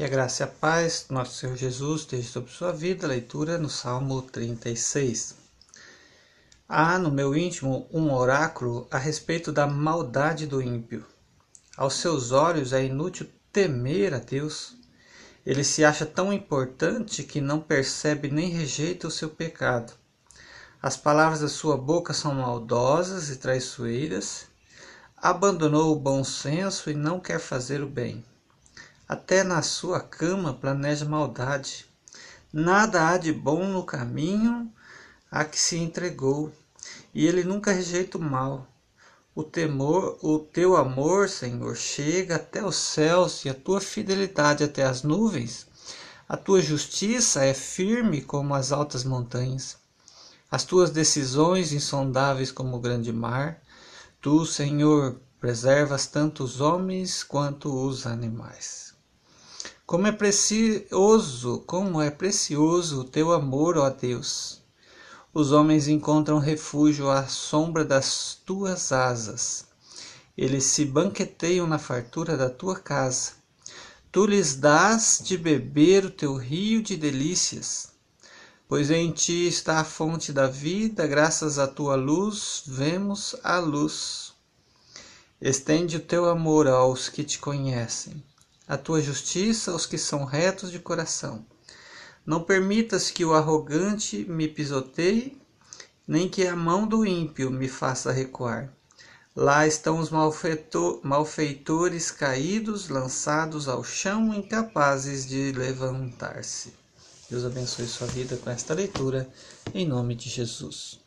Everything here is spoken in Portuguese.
Que a graça e a paz do nosso Senhor Jesus esteja sobre sua vida. Leitura no Salmo 36. Há no meu íntimo um oráculo a respeito da maldade do ímpio. Aos seus olhos é inútil temer a Deus. Ele se acha tão importante que não percebe nem rejeita o seu pecado. As palavras da sua boca são maldosas e traiçoeiras. Abandonou o bom senso e não quer fazer o bem até na sua cama planeja maldade. Nada há de bom no caminho a que se entregou, e ele nunca rejeita o mal. O temor, o teu amor, Senhor, chega até os céus e a tua fidelidade até as nuvens. A tua justiça é firme como as altas montanhas. As tuas decisões insondáveis como o grande mar. Tu, Senhor, preservas tanto os homens quanto os animais. Como é precioso, como é precioso o teu amor, ó Deus. Os homens encontram refúgio à sombra das tuas asas. Eles se banqueteiam na fartura da tua casa. Tu lhes dás de beber o teu rio de delícias. Pois em ti está a fonte da vida, graças à tua luz vemos a luz. Estende o teu amor aos que te conhecem a tua justiça aos que são retos de coração. Não permitas que o arrogante me pisoteie, nem que a mão do ímpio me faça recuar. Lá estão os malfeitores caídos, lançados ao chão, incapazes de levantar-se. Deus abençoe sua vida com esta leitura, em nome de Jesus.